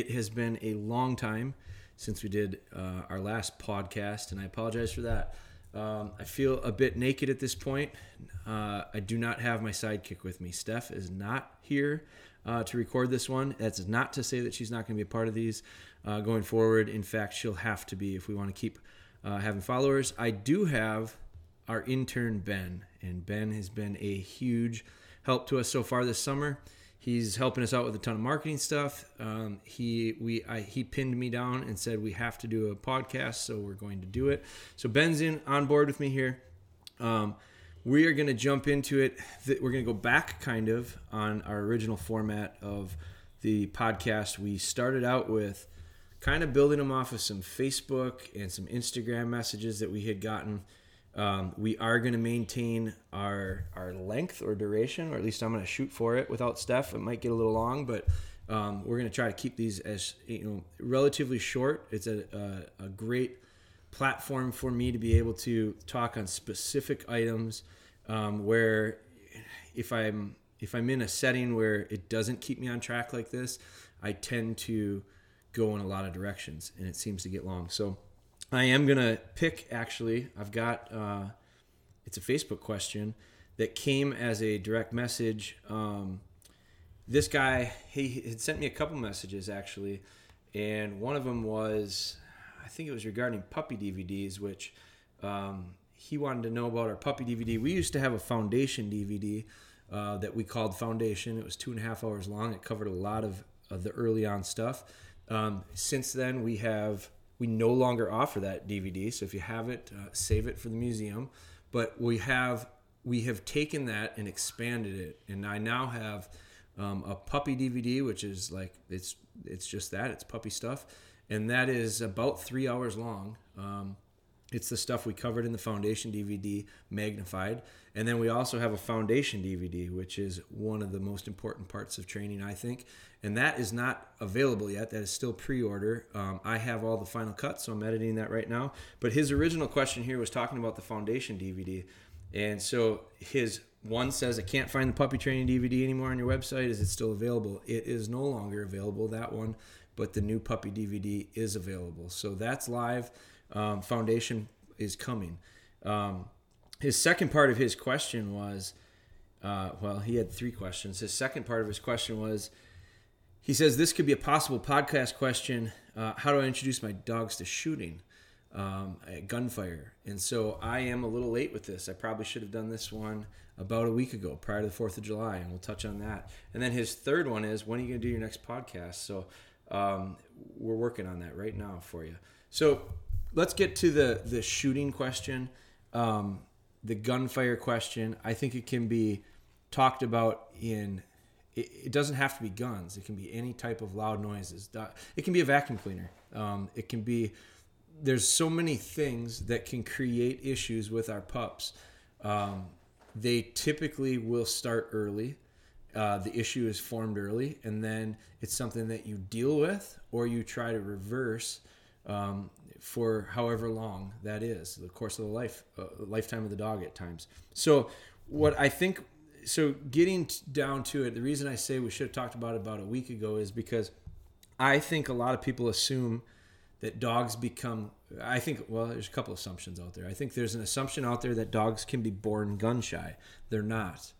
it has been a long time since we did uh, our last podcast, and I apologize for that. Um, I feel a bit naked at this point. Uh, I do not have my sidekick with me. Steph is not here uh, to record this one. That's not to say that she's not going to be a part of these uh, going forward. In fact, she'll have to be if we want to keep uh, having followers. I do have our intern, Ben, and Ben has been a huge help to us so far this summer. He's helping us out with a ton of marketing stuff. Um, he we I, he pinned me down and said we have to do a podcast, so we're going to do it. So Ben's in on board with me here. Um, we are going to jump into it. We're going to go back kind of on our original format of the podcast. We started out with kind of building them off of some Facebook and some Instagram messages that we had gotten um, we are going to maintain our our length or duration, or at least I'm going to shoot for it. Without Steph, it might get a little long, but um, we're going to try to keep these as you know relatively short. It's a, a, a great platform for me to be able to talk on specific items um, where if I'm if I'm in a setting where it doesn't keep me on track like this, I tend to go in a lot of directions, and it seems to get long. So I am gonna pick. Actually, I've got. Uh, it's a Facebook question that came as a direct message. Um, this guy, he had sent me a couple messages actually, and one of them was, I think it was regarding puppy DVDs, which um, he wanted to know about our puppy DVD. We used to have a foundation DVD uh, that we called Foundation. It was two and a half hours long. It covered a lot of, of the early on stuff. Um, since then, we have we no longer offer that DVD. So if you have it, uh, save it for the museum. But we have we have taken that and expanded it, and I now have um, a puppy DVD, which is like it's it's just that it's puppy stuff, and that is about three hours long. Um, it's the stuff we covered in the foundation DVD magnified. And then we also have a foundation DVD, which is one of the most important parts of training, I think. And that is not available yet. That is still pre order. Um, I have all the final cuts, so I'm editing that right now. But his original question here was talking about the foundation DVD. And so his one says, I can't find the puppy training DVD anymore on your website. Is it still available? It is no longer available, that one, but the new puppy DVD is available. So that's live um, foundation is coming. Um, his second part of his question was, uh, well, he had three questions. His second part of his question was, he says this could be a possible podcast question. Uh, how do I introduce my dogs to shooting, um, gunfire? And so I am a little late with this. I probably should have done this one about a week ago, prior to the Fourth of July, and we'll touch on that. And then his third one is, when are you going to do your next podcast? So um, we're working on that right now for you. So let's get to the the shooting question, um, the gunfire question. I think it can be talked about in. It, it, doesn't have to be guns. It can be any type of loud noises. It can be a vacuum cleaner. Um, it can be. There's so many things that can create issues with our pups. Um, they typically will start early. Uh, the issue is formed early, and then it's something that you deal with or you try to reverse um, for however long that is, the course of the life uh, lifetime of the dog at times. So what I think so getting down to it, the reason I say we should have talked about it about a week ago is because I think a lot of people assume that dogs become I think well there's a couple assumptions out there. I think there's an assumption out there that dogs can be born gun shy. They're not.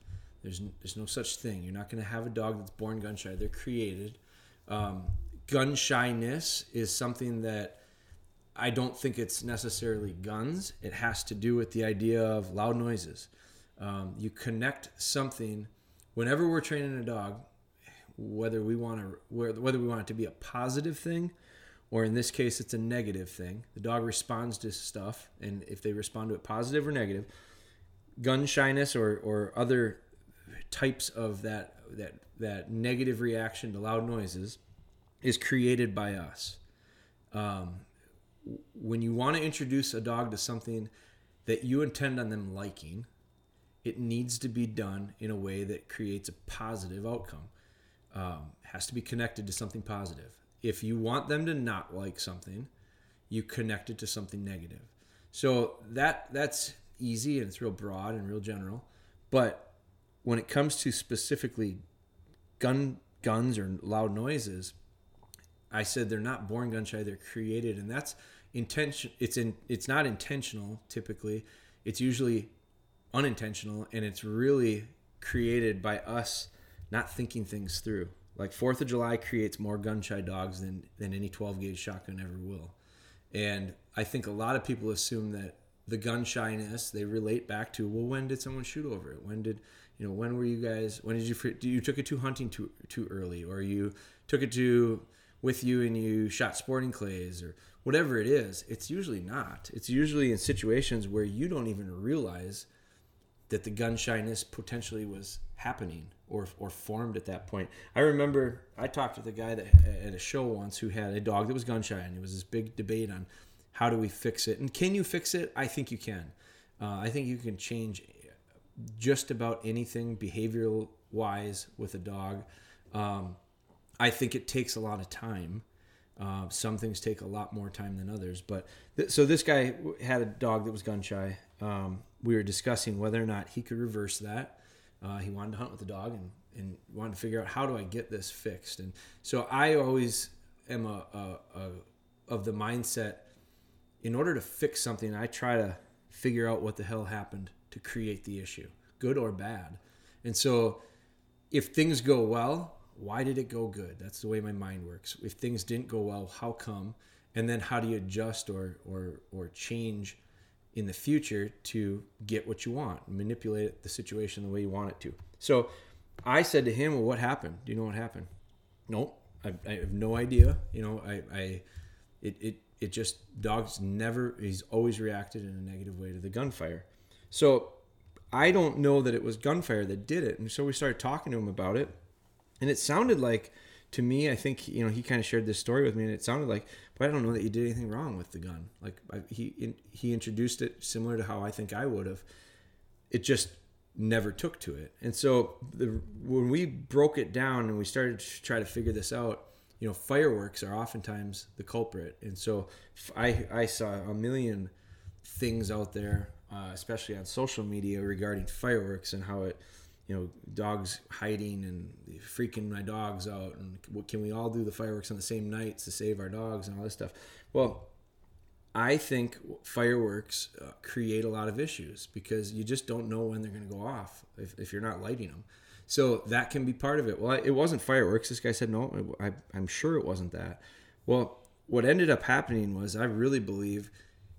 There's there's no such thing. You're not going to have a dog that's born gun shy. They're created. Um, gun shyness is something that I don't think it's necessarily guns. It has to do with the idea of loud noises. Um, you connect something whenever we're training a dog, whether we want to whether we want it to be a positive thing, or in this case it's a negative thing. The dog responds to stuff, and if they respond to it positive or negative, gun shyness or or other types of that that that negative reaction to loud noises is created by us. Um, when you want to introduce a dog to something that you intend on them liking, it needs to be done in a way that creates a positive outcome. Um, has to be connected to something positive. If you want them to not like something, you connect it to something negative. So that that's easy and it's real broad and real general. But when it comes to specifically gun guns or loud noises, I said they're not born gun shy; they're created, and that's intention. It's in. It's not intentional. Typically, it's usually unintentional, and it's really created by us not thinking things through. Like Fourth of July creates more gun shy dogs than than any 12 gauge shotgun ever will, and I think a lot of people assume that the gun shyness they relate back to well when did someone shoot over it when did you know when were you guys when did you you took it to hunting too too early or you took it to with you and you shot sporting clays or whatever it is it's usually not it's usually in situations where you don't even realize that the gun shyness potentially was happening or or formed at that point i remember i talked with a guy that at a show once who had a dog that was gun shy and it was this big debate on how do we fix it? And can you fix it? I think you can. Uh, I think you can change just about anything behavioral wise with a dog. Um, I think it takes a lot of time. Uh, some things take a lot more time than others. But th- so this guy had a dog that was gun shy. Um, we were discussing whether or not he could reverse that. Uh, he wanted to hunt with the dog and, and wanted to figure out how do I get this fixed. And so I always am a, a, a of the mindset in order to fix something, I try to figure out what the hell happened to create the issue, good or bad. And so if things go well, why did it go good? That's the way my mind works. If things didn't go well, how come? And then how do you adjust or or or change in the future to get what you want, manipulate the situation the way you want it to. So I said to him, "Well, what happened? Do you know what happened?" Nope, I, I have no idea. You know, I, I it, it it just dogs never he's always reacted in a negative way to the gunfire so i don't know that it was gunfire that did it and so we started talking to him about it and it sounded like to me i think you know he kind of shared this story with me and it sounded like but i don't know that you did anything wrong with the gun. Like I, he he introduced it similar to how i think i would have. It just never took to it. And so the, when we broke it down and we started to try to figure this out you know fireworks are oftentimes the culprit. And so i i saw a million things out there uh, especially on social media regarding fireworks and how it you know dogs hiding and freaking my dogs out and what can we all do the fireworks on the same nights to save our dogs and all this stuff well i think fireworks uh, create a lot of issues because you just don't know when they're going to go off if, if you're not lighting them so that can be part of it. Well, it wasn't fireworks. This guy said, no, I, I'm sure it wasn't that. Well, what ended up happening was I really believe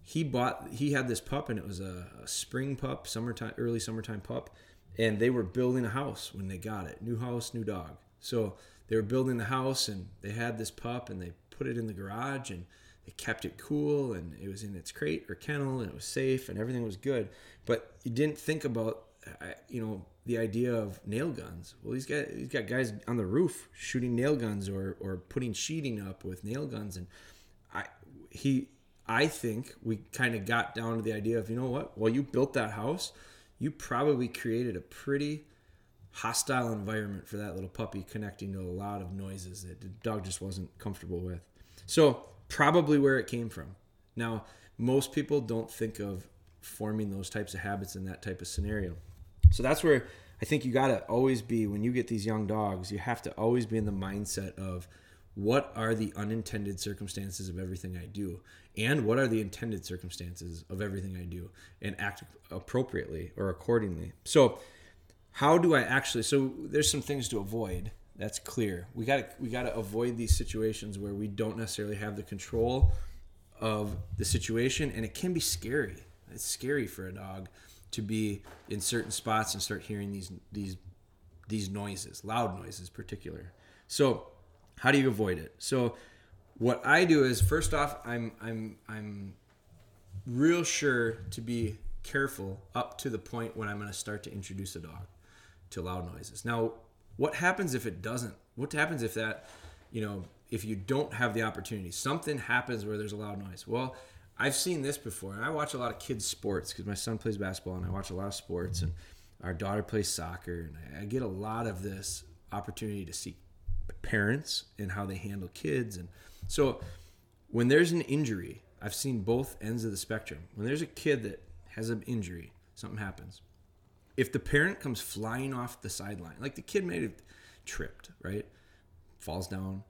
he bought, he had this pup and it was a, a spring pup, summertime, early summertime pup. And they were building a house when they got it. New house, new dog. So they were building the house and they had this pup and they put it in the garage and they kept it cool and it was in its crate or kennel and it was safe and everything was good. But you didn't think about, uh, you know, the idea of nail guns. Well, he's got he's got guys on the roof shooting nail guns or or putting sheeting up with nail guns, and I he I think we kind of got down to the idea of you know what? Well, you built that house, you probably created a pretty hostile environment for that little puppy connecting to a lot of noises that the dog just wasn't comfortable with. So probably where it came from. Now, most people don't think of forming those types of habits in that type of scenario. So that's where I think you got to always be when you get these young dogs, you have to always be in the mindset of what are the unintended circumstances of everything I do and what are the intended circumstances of everything I do and act appropriately or accordingly. So how do I actually so there's some things to avoid. That's clear. We got to we got to avoid these situations where we don't necessarily have the control of the situation and it can be scary. It's scary for a dog to be in certain spots and start hearing these these these noises, loud noises, particular. So, how do you avoid it? So, what I do is first off, I'm I'm I'm real sure to be careful up to the point when I'm going to start to introduce a dog to loud noises. Now, what happens if it doesn't? What happens if that, you know, if you don't have the opportunity? Something happens where there's a loud noise. Well, I've seen this before, and I watch a lot of kids' sports because my son plays basketball, and I watch a lot of sports, and our daughter plays soccer, and I get a lot of this opportunity to see parents and how they handle kids, and so when there's an injury, I've seen both ends of the spectrum. When there's a kid that has an injury, something happens. If the parent comes flying off the sideline, like the kid may have tripped, right? falls down.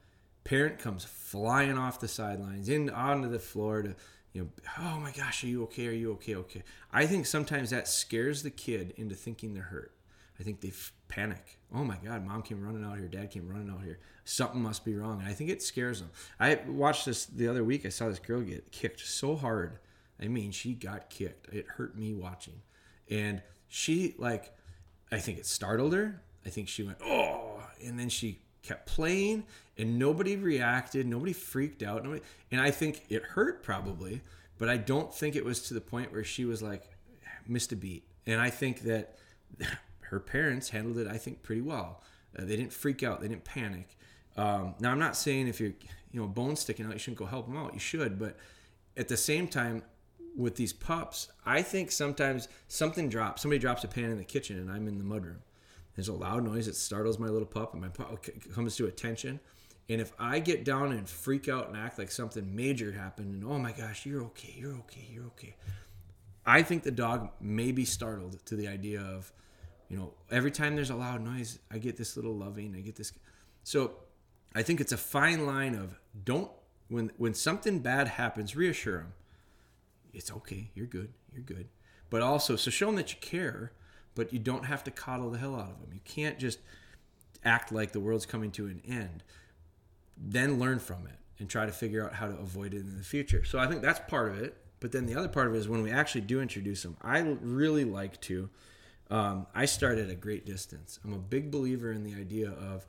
Parent comes flying off the sidelines in onto the floor to you know, oh my gosh, are you okay? Are you okay? Okay. I think sometimes that scares the kid into thinking they're hurt. I think they panic. Oh my God, mom came running out here, dad came running out here. Something must be wrong. And I think it scares them. I watched this the other week. I saw this girl get kicked so hard. I mean, she got kicked. It hurt me watching. And she, like, I think it startled her. I think she went, oh, and then she kept playing and nobody reacted nobody freaked out nobody and i think it hurt probably but i don't think it was to the point where she was like missed a beat and i think that her parents handled it i think pretty well. Uh, they didn't freak out they didn't panic. Um, now i'm not saying if you're you know bone sticking out you shouldn't go help them out you should but at the same time with these pups i think sometimes something drops somebody drops a pan in the kitchen and i'm in the mudroom. There's a loud noise that startles my little pup, and my pup comes to attention. And if I get down and freak out and act like something major happened, and oh my gosh, you're okay, you're okay, you're okay, I think the dog may be startled to the idea of, you know, every time there's a loud noise, I get this little loving, I get this. So I think it's a fine line of don't when when something bad happens, reassure them. It's okay, you're good, you're good. But also, so show them that you care but you don't have to coddle the hell out of them. You can't just act like the world's coming to an end. Then learn from it and try to figure out how to avoid it in the future. So I think that's part of it. But then the other part of it is when we actually do introduce them, I really like to. Um, I start at a great distance. I'm a big believer in the idea of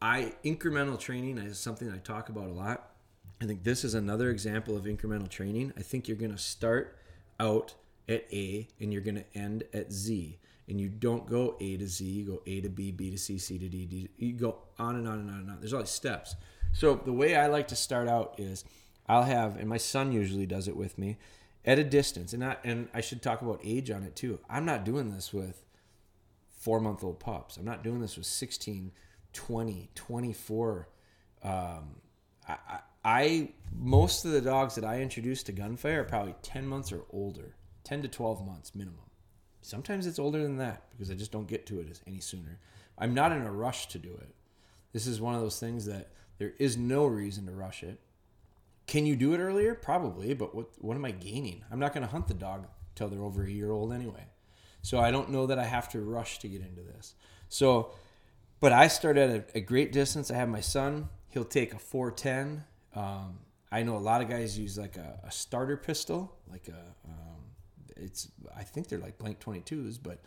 I incremental training is something I talk about a lot. I think this is another example of incremental training. I think you're going to start out at A and you're going to end at Z. And you don't go A to Z, you go A to B, B to C, C to D, D. You go on and on and on and on. There's all these steps. So the way I like to start out is I'll have, and my son usually does it with me, at a distance. And I, and I should talk about age on it too. I'm not doing this with four month old pups. I'm not doing this with 16, 20, 24. Um, I, I, most of the dogs that I introduce to gunfire are probably 10 months or older. 10 to 12 months minimum. Sometimes it's older than that because I just don't get to it as any sooner. I'm not in a rush to do it. This is one of those things that there is no reason to rush it. Can you do it earlier? Probably, but what what am I gaining? I'm not going to hunt the dog till they're over a year old anyway. So I don't know that I have to rush to get into this. So, but I start at a, a great distance. I have my son. He'll take a 410. Um, I know a lot of guys use like a, a starter pistol, like a um, it's I think they're like blank 22s, but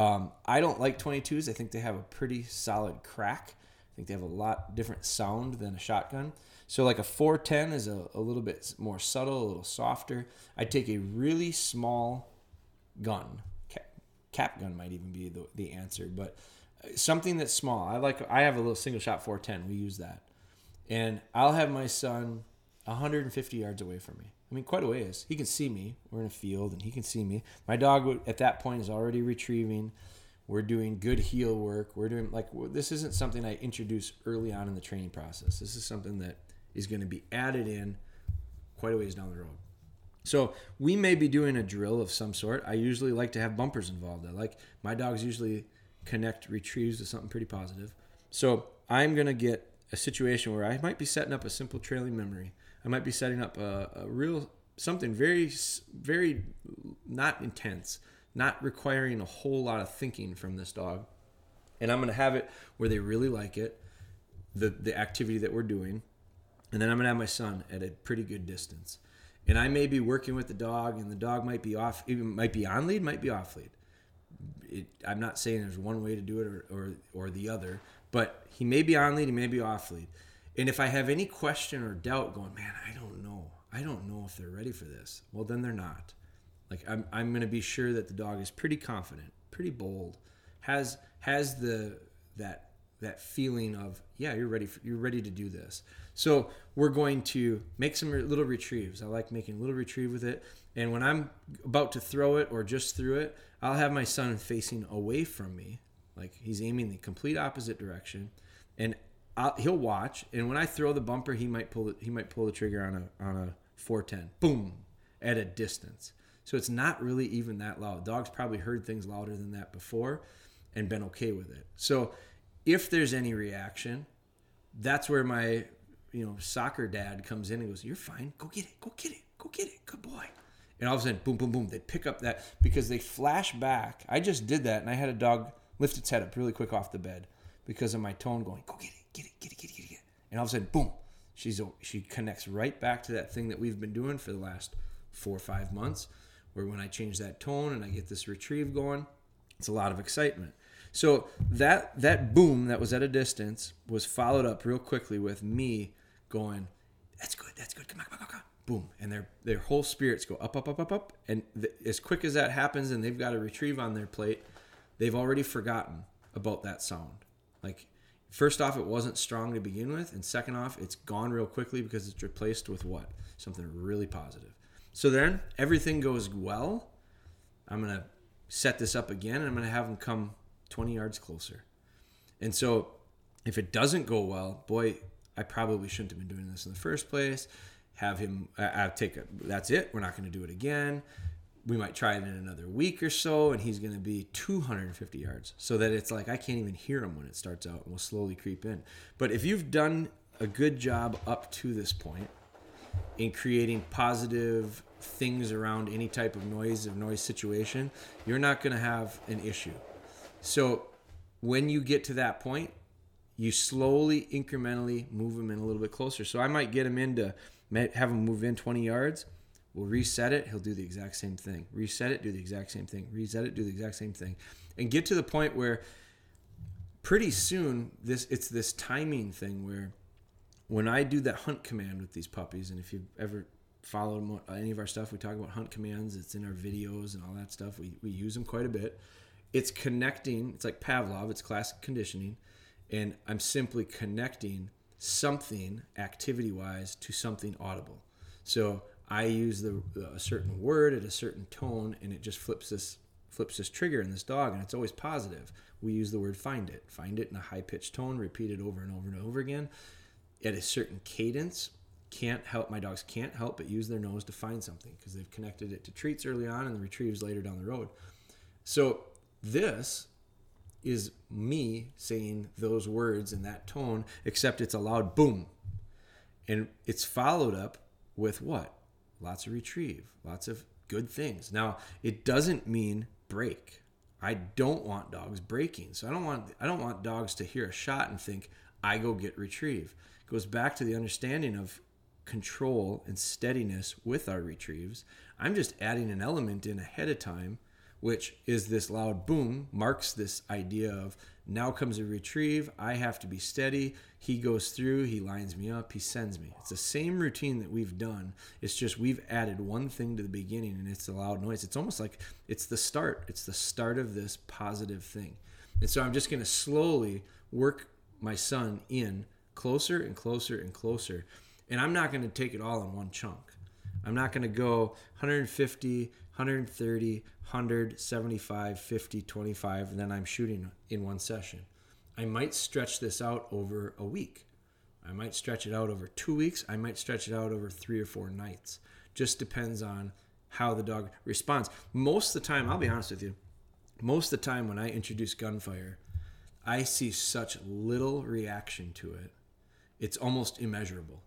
um, I don't like 22s. I think they have a pretty solid crack. I think they have a lot different sound than a shotgun. So like a 410 is a, a little bit more subtle, a little softer. I take a really small gun. Cap, cap gun might even be the, the answer, but uh, something that's small. I like I have a little single shot 410. We use that. And I'll have my son 150 yards away from me. I mean, quite a ways. He can see me. We're in a field, and he can see me. My dog at that point is already retrieving. We're doing good heel work. We're doing like this isn't something I introduce early on in the training process. This is something that is going to be added in quite a ways down the road. So we may be doing a drill of some sort. I usually like to have bumpers involved. I like my dogs usually connect retrieves to something pretty positive. So I'm going to get a situation where I might be setting up a simple trailing memory I might be setting up a, a real something very very not intense, not requiring a whole lot of thinking from this dog. And I'm going to have it where they really like it, the the activity that we're doing. And then I'm to have my son at a pretty good distance. And I may be working with the dog and the dog might be off even might be on lead, might be off lead. It, I'm not saying there's one way to do it or, or, or the other, but he may be on lead, he may be off lead. And if I have any question or doubt going, man, I don't know. I don't know if they're ready for this. Well, then they're not. Like I'm, I'm going to be sure that the dog is pretty confident, pretty bold, has has the that that feeling of yeah, you're ready. For, you're ready to do this. So we're going to make some little retrieves. I like making little retrieve with it. And when I'm about to throw it or just through it, I'll have my son facing away from me, like he's aiming the complete opposite direction. And I'll, he'll watch, and when I throw the bumper, he might pull. He might pull the trigger on a on a 410. Boom, at a distance. So it's not really even that loud. Dogs probably heard things louder than that before, and been okay with it. So if there's any reaction, that's where my you know soccer dad comes in and goes, "You're fine. Go get it. Go get it. Go get it. Good boy." And all of a sudden, boom, boom, boom, they pick up that because they flash back. I just did that, and I had a dog lift its head up really quick off the bed because of my tone going, "Go get it, get it, get it, get it, get it." And all of a sudden, boom, she's she connects right back to that thing that we've been doing for the last four or five months. Where when I change that tone and I get this retrieve going, it's a lot of excitement. So that that boom that was at a distance was followed up real quickly with me going, "That's good, that's good, come on, come on, come on." Boom, and their their whole spirits go up, up, up, up, up, and th- as quick as that happens, and they've got a retrieve on their plate, they've already forgotten about that sound. Like, first off, it wasn't strong to begin with, and second off, it's gone real quickly because it's replaced with what? Something really positive. So then everything goes well. I'm gonna set this up again, and I'm gonna have them come 20 yards closer. And so if it doesn't go well, boy, I probably shouldn't have been doing this in the first place. Have him, I take it. That's it. We're not going to do it again. We might try it in another week or so, and he's going to be 250 yards, so that it's like I can't even hear him when it starts out, and we'll slowly creep in. But if you've done a good job up to this point in creating positive things around any type of noise of noise situation, you're not going to have an issue. So when you get to that point, you slowly, incrementally move them in a little bit closer. So I might get him into have him move in 20 yards. We'll reset it. He'll do the exact same thing. Reset it, do the exact same thing. Reset it, do the exact same thing, and get to the point where pretty soon this it's this timing thing where when I do that hunt command with these puppies, and if you've ever followed any of our stuff, we talk about hunt commands. It's in our videos and all that stuff. We we use them quite a bit. It's connecting. It's like Pavlov. It's classic conditioning, and I'm simply connecting something activity wise to something audible. So I use the, a certain word at a certain tone, and it just flips this flips this trigger in this dog, and it's always positive. We use the word find it, find it in a high pitched tone, repeat it over and over and over again at a certain cadence. Can't help my dogs can't help but use their nose to find something because they've connected it to treats early on and the retrieves later down the road. So this is me saying those words in that tone, except it's a loud boom. And it's followed up with what? Lots of retrieve, lots of good things. Now, it doesn't mean break. I don't want dogs breaking. So I don't want I don't want dogs to hear a shot and think I go get retrieve. It goes back to the understanding of control and steadiness with our retrieves. I'm just adding an element in ahead of time which is this loud boom, marks this idea of now comes a retrieve. I have to be steady. He goes through, he lines me up, he sends me. It's the same routine that we've done. It's just we've added one thing to the beginning and it's the loud noise. It's almost like it's the start. It's the start of this positive thing. And so I'm just going to slowly work my son in closer and closer and closer. And I'm not going to take it all in one chunk. I'm not going to go 150, 130, 100, 75, 50, 25, and then I'm shooting in one session. I might stretch this out over a week. I might stretch it out over two weeks. I might stretch it out over three or four nights. Just depends on how the dog responds. Most of the time, I'll be honest with you, most of the time when I introduce gunfire, I see such little reaction to it. It's almost immeasurable.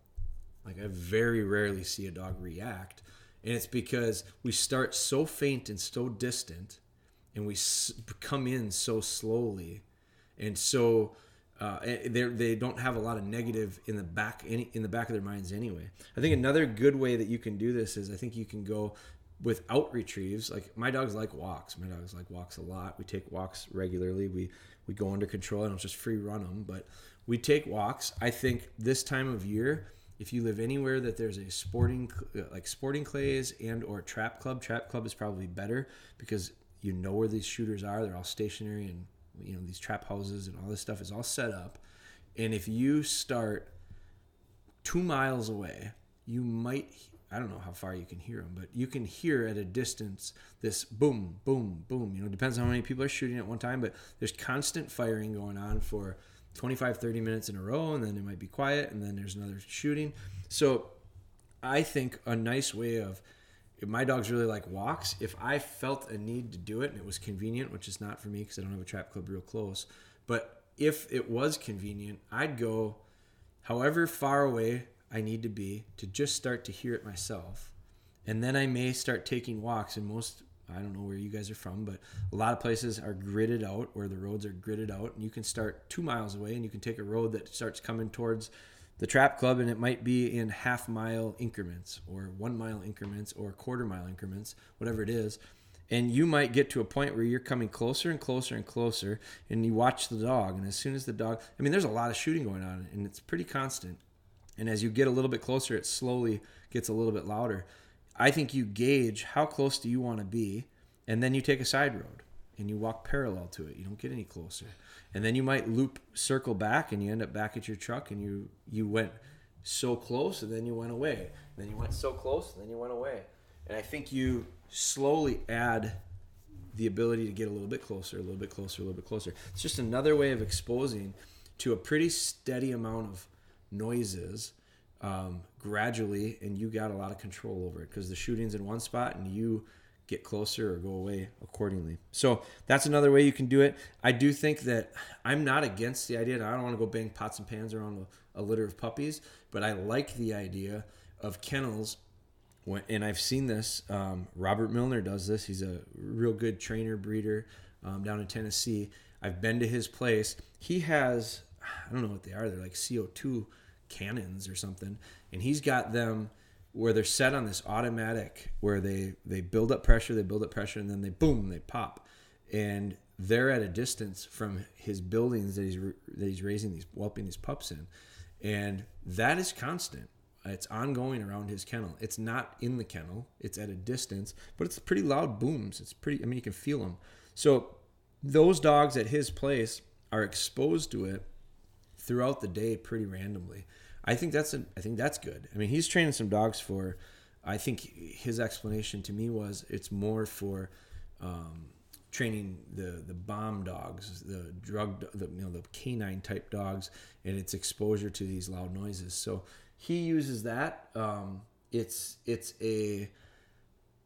Like I very rarely see a dog react, and it's because we start so faint and so distant, and we come in so slowly, and so uh, they they don't have a lot of negative in the back any, in the back of their minds anyway. I think another good way that you can do this is I think you can go without retrieves. Like my dogs like walks. My dogs like walks a lot. We take walks regularly. We we go under control. And I don't just free run them, but we take walks. I think this time of year if you live anywhere that there's a sporting uh, like sporting clays and or trap club trap club is probably better because you know where these shooters are. They're all stationary and you know these trap houses and all this stuff is all set up. And if you start two miles away you might i don't know how far you can hear them but you can hear at a distance this boom boom boom. You know depends on how many people are shooting at one time but there's constant firing going on for 25, 30 minutes in a row, and then it might be quiet, and then there's another shooting. So I think a nice way of if my dogs really like walks, if I felt a need to do it and it was convenient, which is not for me because I don't have a trap club real close, but if it was convenient, I'd go however far away I need to be to just start to hear it myself. And then I may start taking walks and most I don't know where you guys are from, but a lot of places are gridded out where the roads are gridded out and you can start 2 miles away and you can take a road that starts coming towards the trap club and it might be in half mile increments or 1 mile increments or quarter mile increments, whatever it is. And you might get to a point where you're coming closer and closer and closer and you watch the dog and as soon as the dog i mean there's a lot of shooting going on and it's pretty constant. And as you get a little bit closer it slowly gets a little bit louder i think you gauge how close do you want to be and then you take a side road and you walk parallel to it. You don't get any closer. And then you might loop circle back and you end up back at your truck and you you went so close and then you went away. And then you went so close and then you went away. And i think you slowly add the ability to get a little bit closer, a little bit closer, a little bit closer. It's just another way of exposing to a pretty steady amount of noises um, gradually, and you got a lot of control over it because the shooting's in one spot and you get closer or go away accordingly. So that's another way you can do it. I do think that I'm not against the idea. I don't want to go bang pots and pans around a, a litter of puppies, but I like the idea of kennels when, and I've seen this. Um, Robert Milner does this. He's a real good trainer breeder um, down in Tennessee. I've been to his place. He has I don't know what they are. They're like CO2 cannons or something, and he's got them where they're set on this automatic where they they build up pressure, they build up pressure, and then they boom, they pop, and they're at a distance from his buildings that he's that he's raising these whelping these pups in, and that is constant. It's ongoing around his kennel. It's not in the kennel. It's at a distance, but it's pretty loud booms. It's pretty. I mean, you can feel them. So those dogs at his place are exposed to it throughout the day pretty randomly. I think that's a, I think that's good. I mean, he's training some dogs for. I think his explanation to me was it's more for um, training the the bomb dogs, the drug, the you know the canine type dogs, and its exposure to these loud noises. So he uses that. Um, it's it's a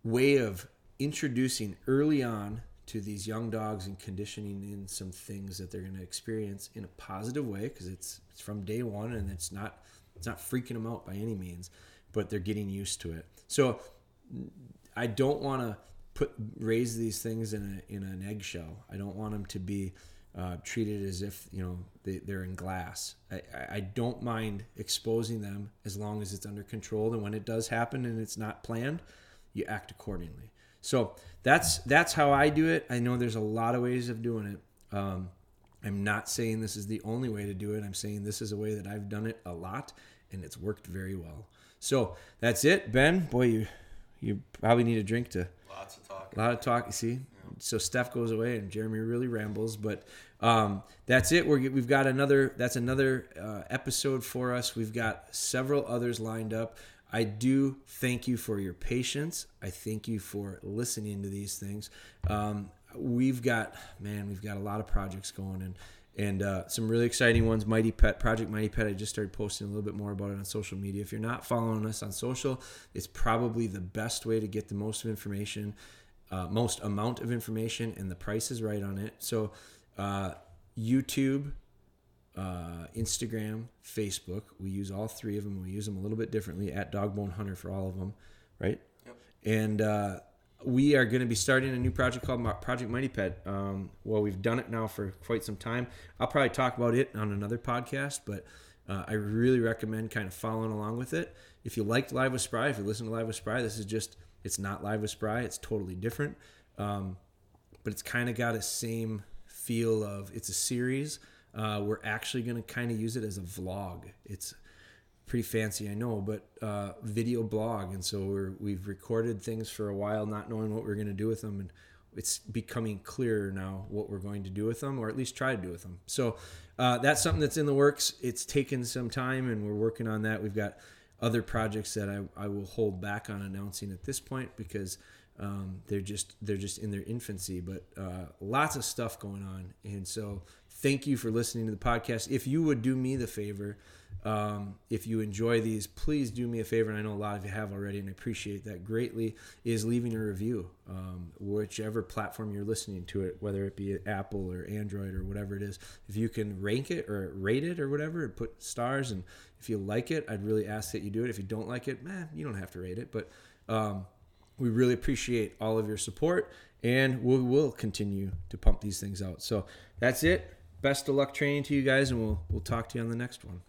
way of introducing early on to these young dogs and conditioning in some things that they're going to experience in a positive way because it's it's from day one and it's not it's not freaking them out by any means, but they're getting used to it. So I don't want to put raise these things in a in an eggshell. I don't want them to be uh, treated as if you know they, they're in glass. I, I don't mind exposing them as long as it's under control. And when it does happen and it's not planned, you act accordingly. So that's that's how I do it. I know there's a lot of ways of doing it. Um, I'm not saying this is the only way to do it. I'm saying this is a way that I've done it a lot, and it's worked very well. So that's it, Ben. Boy, you you probably need a drink to. Lots of talk. A lot of talk. You see, so Steph goes away and Jeremy really rambles. But um, that's it. We're, we've got another. That's another uh, episode for us. We've got several others lined up. I do thank you for your patience. I thank you for listening to these things. Um, we've got man, we've got a lot of projects going and and uh, some really exciting ones. Mighty Pet Project Mighty Pet. I just started posting a little bit more about it on social media. If you're not following us on social, it's probably the best way to get the most of information uh, most amount of information, and the price is right on it. So, uh, YouTube, uh, Instagram, Facebook, we use all three of them. We use them a little bit differently at Dogbone Hunter for all of them, right? Yep. And uh, we are going to be starting a new project called Project Mighty Pet. Um, well, we've done it now for quite some time. I'll probably talk about it on another podcast, but uh, I really recommend kind of following along with it. If you liked Live with Spry, if you listen to Live with Spry, this is just it's not live with Spry. It's totally different. Um, but it's kind of got a same feel of it's a series. Uh, we're actually going to kind of use it as a vlog. It's pretty fancy, I know, but uh, video blog. And so we're, we've recorded things for a while, not knowing what we're going to do with them. And it's becoming clearer now what we're going to do with them, or at least try to do with them. So uh, that's something that's in the works. It's taken some time, and we're working on that. We've got other projects that I, I will hold back on announcing at this point because um, they're just they're just in their infancy. But uh, lots of stuff going on, and so thank you for listening to the podcast. If you would do me the favor, Um, if you enjoy these, please do me a favor, and I know a lot of you have already, and I appreciate that greatly, is leaving a review, um, whichever platform you're listening to it, whether it be Apple or Android or whatever it is. If you can rank it or rate it or whatever, and put stars, and if you like it, I'd really ask that you do it. If you don't like it, man, you don't have to rate it, but um, we really appreciate all of your support, and we will continue to pump these things out. So that's it. Best of luck training to you guys, and we'll we'll talk to you on the next one.